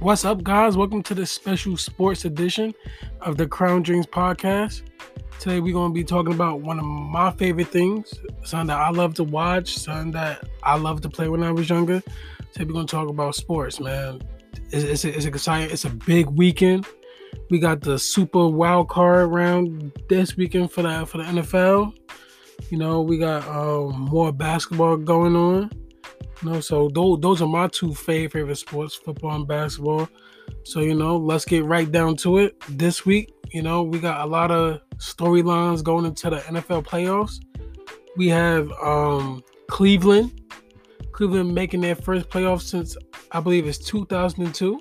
What's up, guys? Welcome to this special sports edition of the Crown Dreams podcast. Today, we're going to be talking about one of my favorite things, something that I love to watch, something that I love to play when I was younger. Today, we're going to talk about sports, man. It's, it's, it's exciting. It's a big weekend. We got the Super Wild Card round this weekend for the for the NFL. You know, we got um, more basketball going on. Know, so those those are my two favorite sports, football and basketball. So you know, let's get right down to it. This week, you know, we got a lot of storylines going into the NFL playoffs. We have um, Cleveland, Cleveland making their first playoff since I believe it's 2002.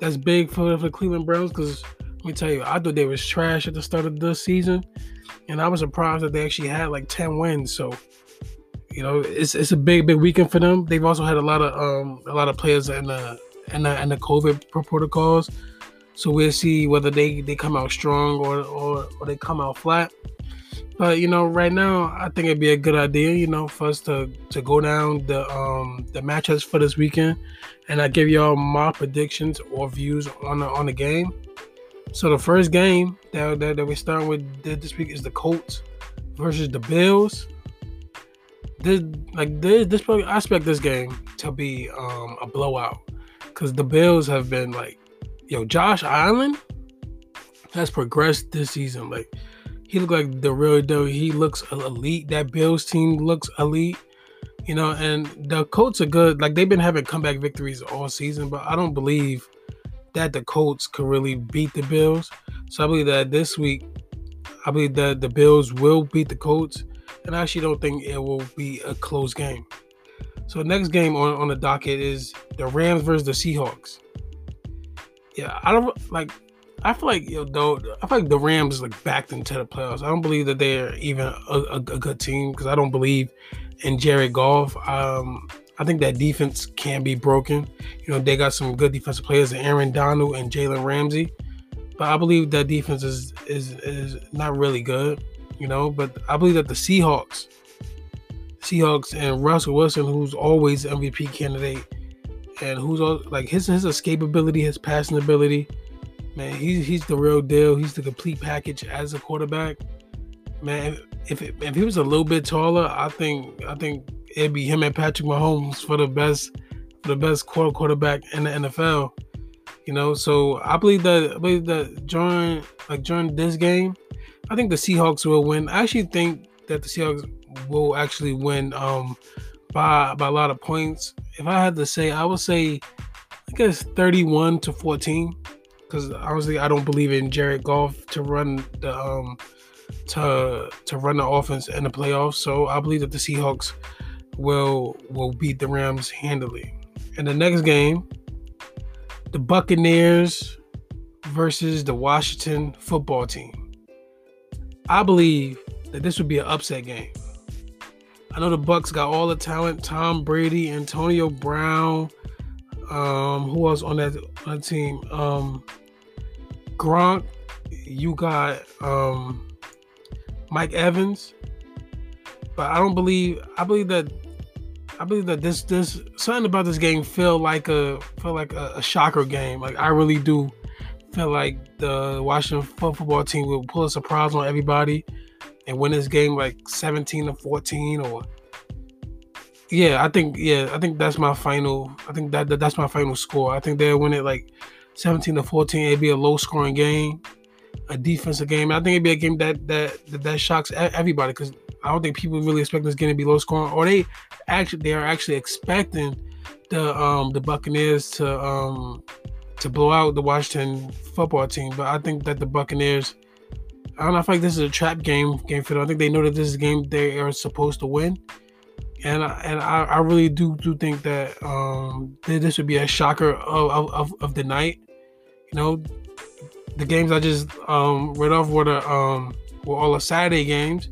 That's big for, for the Cleveland Browns because let me tell you, I thought they was trash at the start of the season, and I was surprised that they actually had like 10 wins. So you know, it's it's a big big weekend for them. They've also had a lot of um a lot of players in the in the, in the COVID protocols. So we'll see whether they, they come out strong or, or or they come out flat. But you know, right now I think it'd be a good idea, you know, for us to to go down the um the matchups for this weekend, and I give y'all my predictions or views on the on the game. So the first game that that, that we start with this week is the Colts versus the Bills this like this this probably I expect this game to be um a blowout because the Bills have been like, yo, Josh Allen has progressed this season. Like he looked like the real deal. He looks elite. That Bills team looks elite. You know, and the Colts are good. Like they've been having comeback victories all season, but I don't believe that the Colts could really beat the Bills. So I believe that this week, I believe that the Bills will beat the Colts and I actually don't think it will be a close game. So next game on, on the docket is the Rams versus the Seahawks. Yeah, I don't like. I feel like you know, though I feel like the Rams like backed into the playoffs. I don't believe that they're even a, a, a good team because I don't believe in Jared Goff. Um, I think that defense can be broken. You know, they got some good defensive players, Aaron Donald and Jalen Ramsey, but I believe that defense is is is not really good you know. But I believe that the Seahawks, Seahawks and Russell Wilson, who's always MVP candidate, and who's all, like his his escapability, his passing ability, man, he's he's the real deal. He's the complete package as a quarterback. Man, if if, if he was a little bit taller, I think I think it'd be him and Patrick Mahomes for the best for the best quarterback in the NFL. You know, so I believe that I believe that during like during this game, I think the Seahawks will win. I actually think that the Seahawks will actually win um, by by a lot of points. If I had to say, I would say I guess 31 to 14 because honestly I don't believe in Jared Goff to run the um to to run the offense in the playoffs. So I believe that the Seahawks will will beat the Rams handily. In the next game, the Buccaneers versus the Washington football team. I believe that this would be an upset game. I know the Bucks got all the talent: Tom Brady, Antonio Brown. Um, who else on that, on team? Um, Gronk. You got um, Mike Evans. But I don't believe. I believe that. I believe that this this something about this game feel like a feel like a, a shocker game. Like I really do feel like the Washington football team will pull a surprise on everybody and win this game like 17 to 14 or yeah, I think yeah, I think that's my final. I think that, that that's my final score. I think they'll win it like 17 to 14. It'd be a low scoring game, a defensive game. I think it'd be a game that that that, that shocks everybody because I don't think people really expect this game to be low scoring, or they actually they are actually expecting the um the Buccaneers to um to blow out the Washington football team. But I think that the Buccaneers, I don't know. I feel like this is a trap game game for them. I think they know that this is a game they are supposed to win, and I, and I, I really do do think that um, this would be a shocker of, of, of the night. You know, the games I just um, read off were the um, were all the Saturday games.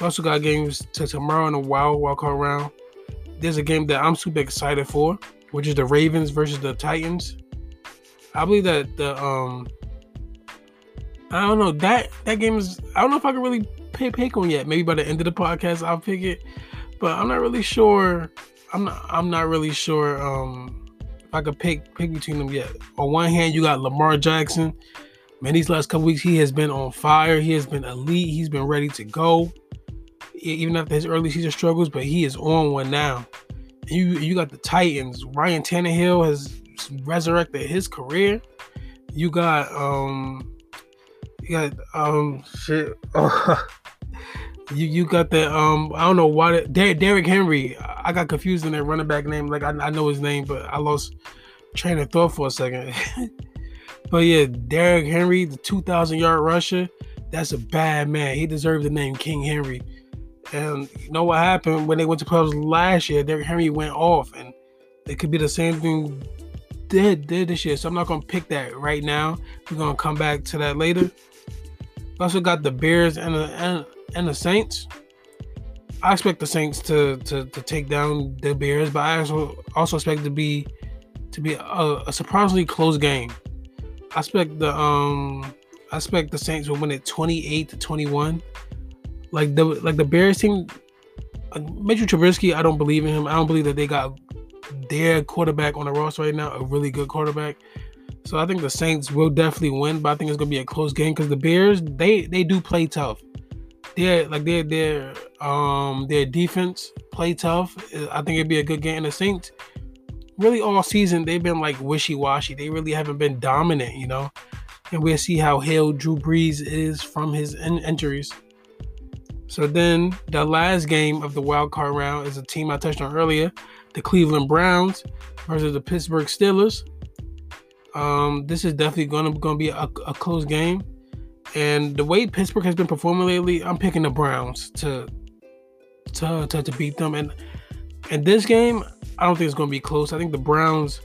We also got games to tomorrow in a wild wild card round. There's a game that I'm super excited for, which is the Ravens versus the Titans. I believe that the um I don't know that that game is I don't know if I can really pick, pick one yet. Maybe by the end of the podcast I'll pick it, but I'm not really sure. I'm not I'm not really sure um if I could pick pick between them, yet. On one hand, you got Lamar Jackson. Man, these last couple weeks, he has been on fire. He has been elite. He's been ready to go. Even after his early season struggles, but he is on one now. You you got the Titans. Ryan Tannehill has resurrected his career. You got um you got um shit. you you got the um I don't know why Der- Derrick Henry. I got confused in that running back name. Like I, I know his name, but I lost train of thought for a second. but yeah, Derrick Henry, the 2,000 yard rusher. That's a bad man. He deserved the name King Henry. And you know what happened when they went to playoffs last year? Derrick Henry went off, and it could be the same thing did did this year. So I'm not gonna pick that right now. We're gonna come back to that later. We also got the Bears and the and, and the Saints. I expect the Saints to, to to take down the Bears, but I also also expect to be to be a, a surprisingly close game. I expect the um I expect the Saints will win it 28 to 21. Like the like the Bears team, uh, Mitchell Trubisky, I don't believe in him. I don't believe that they got their quarterback on the roster right now, a really good quarterback. So I think the Saints will definitely win, but I think it's gonna be a close game because the Bears they they do play tough. They're like their their um their defense play tough. I think it'd be a good game. And the Saints really all season they've been like wishy washy. They really haven't been dominant, you know. And we'll see how healed Drew Brees is from his in- injuries. So then the last game of the wild card round is a team I touched on earlier, the Cleveland Browns versus the Pittsburgh Steelers. Um, this is definitely gonna gonna be a, a close game. And the way Pittsburgh has been performing lately, I'm picking the Browns to to to, to beat them. And and this game, I don't think it's gonna be close. I think the Browns,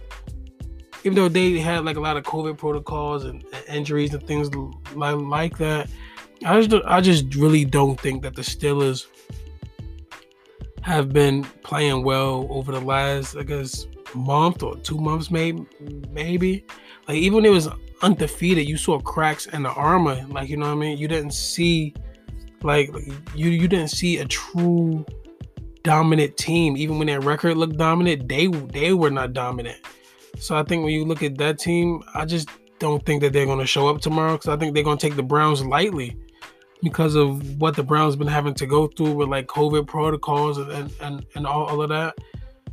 even though they had like a lot of COVID protocols and, and injuries and things like like that, I just I just really don't think that the Steelers have been playing well over the last I guess month or two months maybe maybe. Like even it was undefeated you saw cracks in the armor. Like you know what I mean? You didn't see like you you didn't see a true dominant team. Even when their record looked dominant they they were not dominant. So I think when you look at that team I just don't think that they're going to show up tomorrow because I think they're going to take the Browns lightly because of what the Browns been having to go through with like COVID protocols and and, and all, all of that.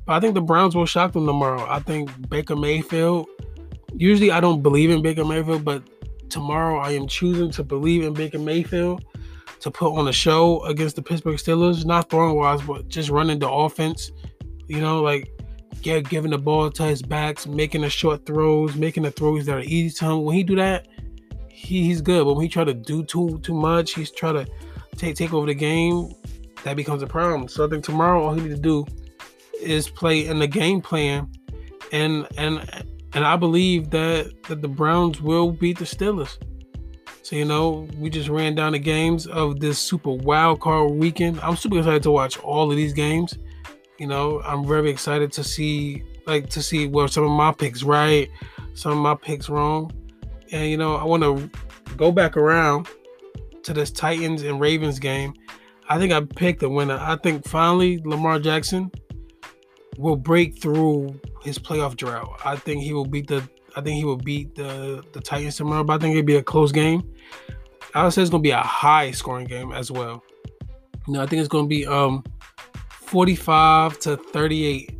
But I think the Browns will shock them tomorrow. I think Baker Mayfield. Usually I don't believe in Baker Mayfield, but tomorrow I am choosing to believe in Baker Mayfield to put on a show against the Pittsburgh Steelers, not throwing wise, but just running the offense. You know, like get giving the ball to his backs, making the short throws, making the throws that are easy to him. When he do that, he, he's good. But when he try to do too too much, he's trying to take take over the game. That becomes a problem. So I think tomorrow all he need to do is play in the game plan, and and and I believe that that the Browns will beat the Steelers. So you know, we just ran down the games of this super wild card weekend. I'm super excited to watch all of these games. You know, I'm very excited to see like to see where some of my picks right, some of my picks wrong. And you know, I want to go back around to this Titans and Ravens game. I think I picked the winner. I think finally Lamar Jackson will break through his playoff drought. I think he will beat the I think he will beat the the Titans tomorrow, but I think it'll be a close game. I would say it's gonna be a high scoring game as well. You know, I think it's gonna be um 45 to 38.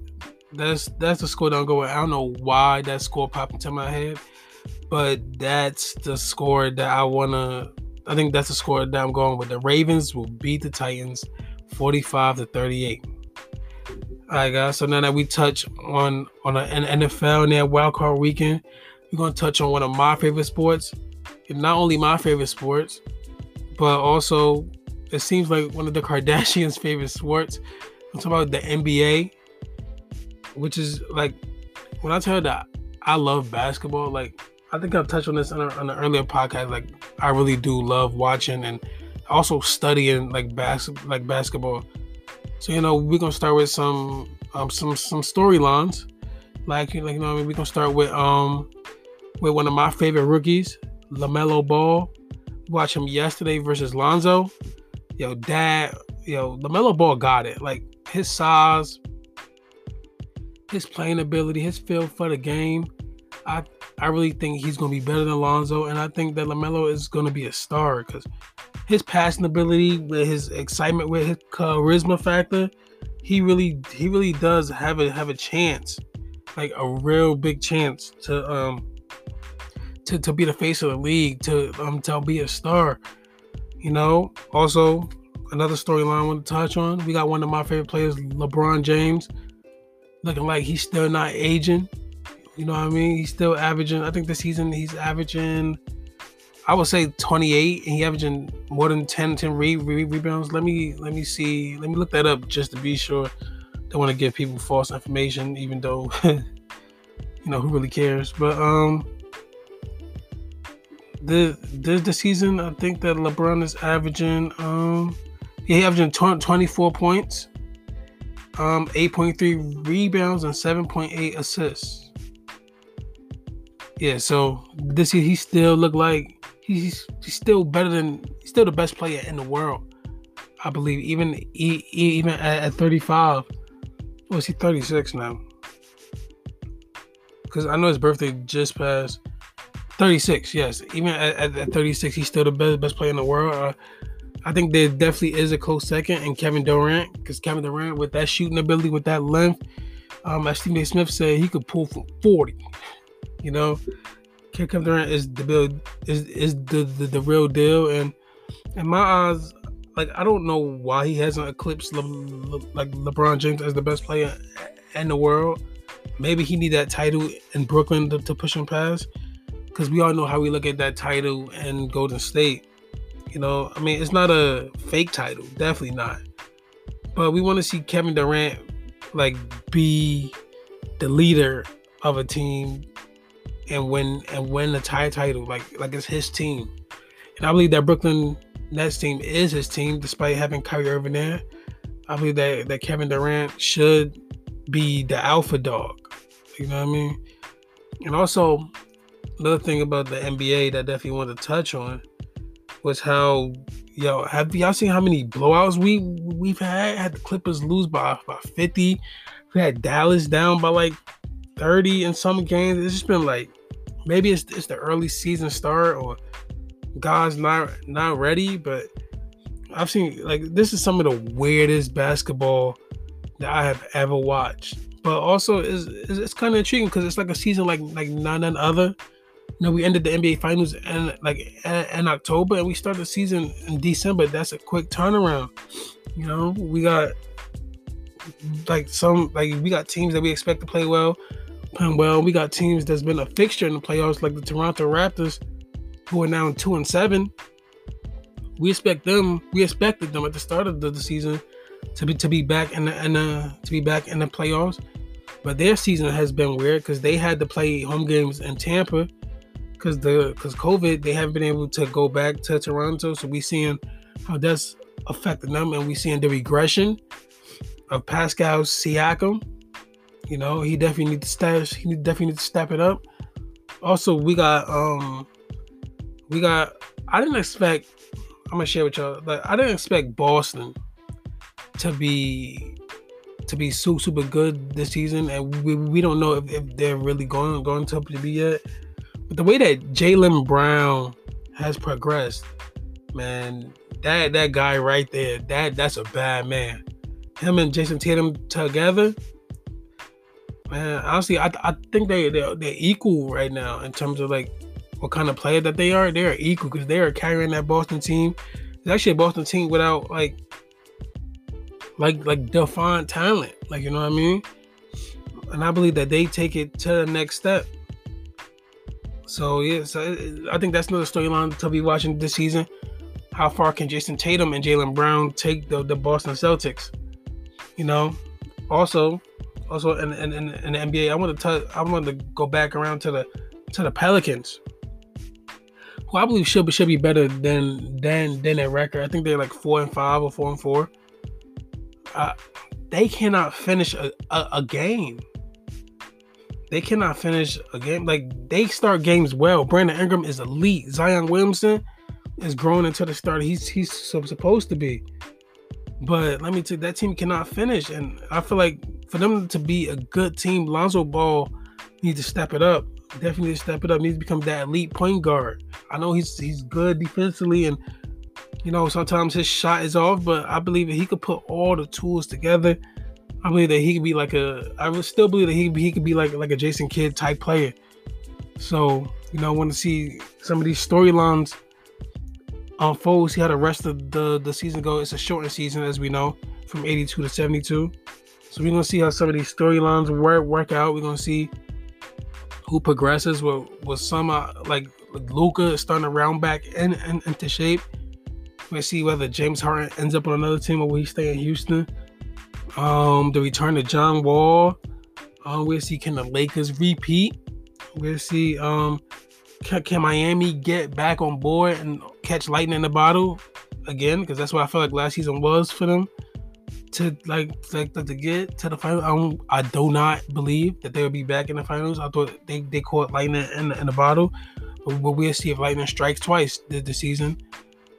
That's that's the score that I'm going. I don't know why that score popped into my head but that's the score that I want to. I think that's the score that I'm going with. The Ravens will beat the Titans 45 to 38. All right, guys. So now that we touch on on an NFL and their wild card weekend, we're gonna touch on one of my favorite sports. And not only my favorite sports, but also it seems like one of the Kardashians' favorite sports. I'm talking about the NBA, which is like when I tell you that I love basketball, like I think I've touched on this on, on an earlier podcast. Like, I really do love watching and also studying like bas- like basketball. So you know, we're gonna start with some um, some some storylines. Like, like you know, I mean, we're gonna start with um with one of my favorite rookies, Lamelo Ball. Watch him yesterday versus Lonzo. Yo, dad, yo, Lamelo Ball got it. Like his size, his playing ability, his feel for the game, I I really think he's going to be better than Lonzo, and I think that Lamelo is going to be a star because his passing ability, with his excitement, with his charisma factor, he really he really does have a have a chance, like a real big chance to um to, to be the face of the league, to um to be a star. You know, also another storyline I want to touch on. We got one of my favorite players, LeBron James, looking like he's still not aging. You know what I mean? He's still averaging. I think this season he's averaging. I would say 28, and he averaging more than 10, 10 re- re- rebounds. Let me let me see. Let me look that up just to be sure. Don't want to give people false information, even though you know who really cares. But um, the this the season I think that LeBron is averaging um, yeah, he averaging 24 points, um, 8.3 rebounds, and 7.8 assists. Yeah, so this year he still look like he's he's still better than he's still the best player in the world. I believe even he, even at, at 35. Well, is he 36 now? Because I know his birthday just passed. 36, yes. Even at, at, at 36, he's still the best best player in the world. Uh, I think there definitely is a close second in Kevin Durant because Kevin Durant with that shooting ability, with that length, um, as Stephen A. Smith said, he could pull from 40. You know, Kevin Durant is the build is is the, the, the real deal, and in my eyes, like I don't know why he hasn't eclipsed Le, Le, like LeBron James as the best player in the world. Maybe he need that title in Brooklyn to, to push him past, because we all know how we look at that title in Golden State. You know, I mean, it's not a fake title, definitely not. But we want to see Kevin Durant like be the leader of a team and win and win the tie title like like it's his team. And I believe that Brooklyn Nets team is his team despite having Kyrie Irving there. I believe that, that Kevin Durant should be the alpha dog. You know what I mean? And also another thing about the NBA that I definitely want to touch on was how yo have y'all seen how many blowouts we we've had? Had the Clippers lose by by 50. We had Dallas down by like 30 in some games. It's just been like maybe it's it's the early season start or God's not not ready, but I've seen like this is some of the weirdest basketball that I have ever watched. But also is it's, it's kind of intriguing because it's like a season like like none other. You know, we ended the NBA Finals in like in October, and we started the season in December. That's a quick turnaround. You know, we got like some like we got teams that we expect to play well playing well. We got teams that's been a fixture in the playoffs, like the Toronto Raptors, who are now two and seven. We expect them. We expected them at the start of the, the season to be to be back in the, in the to be back in the playoffs, but their season has been weird because they had to play home games in Tampa because the because COVID they haven't been able to go back to Toronto. So we seeing how that's affecting them, and we seeing the regression of Pascal Siakam you know, he definitely needs to step. He definitely needs to step it up. Also, we got um, we got. I didn't expect. I'm gonna share with y'all. Like, I didn't expect Boston to be to be super super good this season, and we, we don't know if, if they're really going going to be yet. But the way that Jaylen Brown has progressed, man, that that guy right there, that that's a bad man. Him and Jayson Tatum together, man, honestly, I, I think they they're, they're equal right now in terms of like what kind of player that they are. They're equal because they are carrying that Boston team. It's actually a Boston team without like like like defined talent. Like you know what I mean? And I believe that they take it to the next step. So yeah, so I think that's another storyline to be watching this season. How far can Jayson Tatum and Jaylen Brown take the, the Boston Celtics? You know, also also in, in, in, the NBA, I want to tell, I want to go back around to the to the Pelicans, who I believe should be should be better than than than their record. I think they're like four and five or four and four. Uh, they cannot finish a, a, a game. They cannot finish a game. Like they start games well. Brandon Ingram is elite. Zion Williamson is growing into the starter. He's he's supposed to be. But let me tell you, that team cannot finish. And I feel like for them to be a good team, Lonzo Ball needs to step it up. Definitely step it up. Needs to become that elite point guard. I know he's he's good defensively and you know, sometimes his shot is off, but I believe that he could put all the tools together. I believe that he could be like a. I still believe that he he could be like like a Jason Kidd type player. So you know, I want to see some of these storylines unfold. See how the rest of the the season go. It's a shortened season, as we know, from 82 to 72. So we're gonna see how some of these storylines work work out. We're gonna see who progresses with with some uh, like, Luca Luka starting to round back in, in, into shape. We'll see whether James Harden ends up on another team or will he stay in Houston. Um, the return of John Wall. Um, we'll see can the Lakers repeat. We'll see um can, can Miami get back on board and catch lightning in the bottle again? Because that's what I felt like last season was for them to like like to get to the final. I don't, I do not believe that they will be back in the finals. I thought they, they caught lightning in the, in the bottle, but, we'll see if lightning strikes twice this, this season.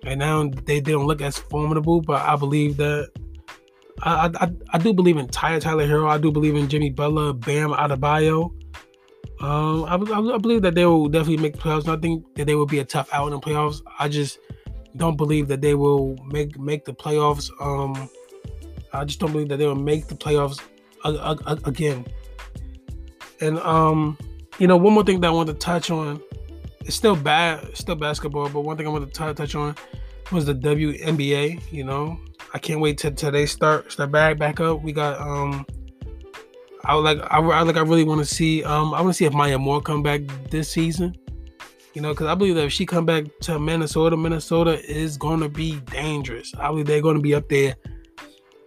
Right now, they, they don't look as formidable, but I believe that I, I, I do believe in Tyler Tyler Herro. I do believe in Jimmy Butler, Bam Adebayo. Um, I, I, believe that they will definitely make playoffs. I think that they will be a tough out in the playoffs. I just don't believe that they will make make the playoffs. Um, I just don't believe that they will make the playoffs again. And um, you know, one more thing that I want to touch on it's still bad, still basketball. But one thing I want to touch on was the WNBA. You know, I can't wait till, they start start back back up. We got um, I like I, I like I really want to see um I want to see if Maya Moore come back this season. You know, because I believe that if she come back to Minnesota, Minnesota is going to be dangerous. I believe they're going to be up there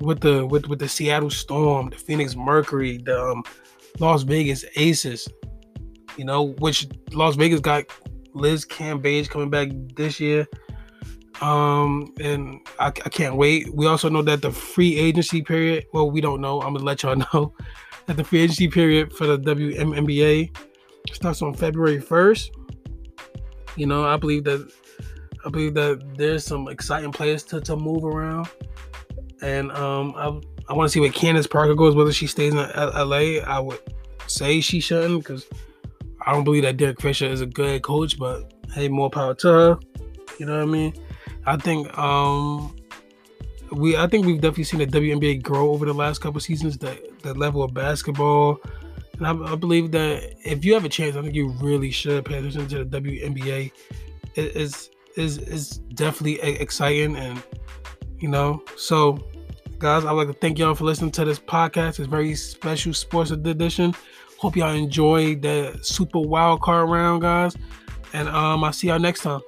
with the with with the Seattle Storm, the Phoenix Mercury, the um, Las Vegas Aces. You know, which Las Vegas got Liz Cambage coming back this year. Um, and I, I, can't wait. We also know that the free agency period, well, we don't know. I'm gonna let y'all know that the free agency period for the WNBA starts on February 1st. You know, I believe that I believe that there's some exciting players to, to move around. And um, I, I want to see where Candace Parker goes, whether she stays in LA. I would say she shouldn't because I don't believe that Derek Fisher is a good coach, but hey, more power to her. You know what I mean? I think um we I think we've definitely seen the WNBA grow over the last couple seasons. The the level of basketball, and I, I, believe that if you have a chance, I think you really should pay attention to the WNBA. It is is is definitely exciting, and you know. So, guys, I'd like to thank y'all for listening to this podcast. It's very special sports edition. Hope y'all enjoy the super wild card round, guys. And um, I'll see y'all next time.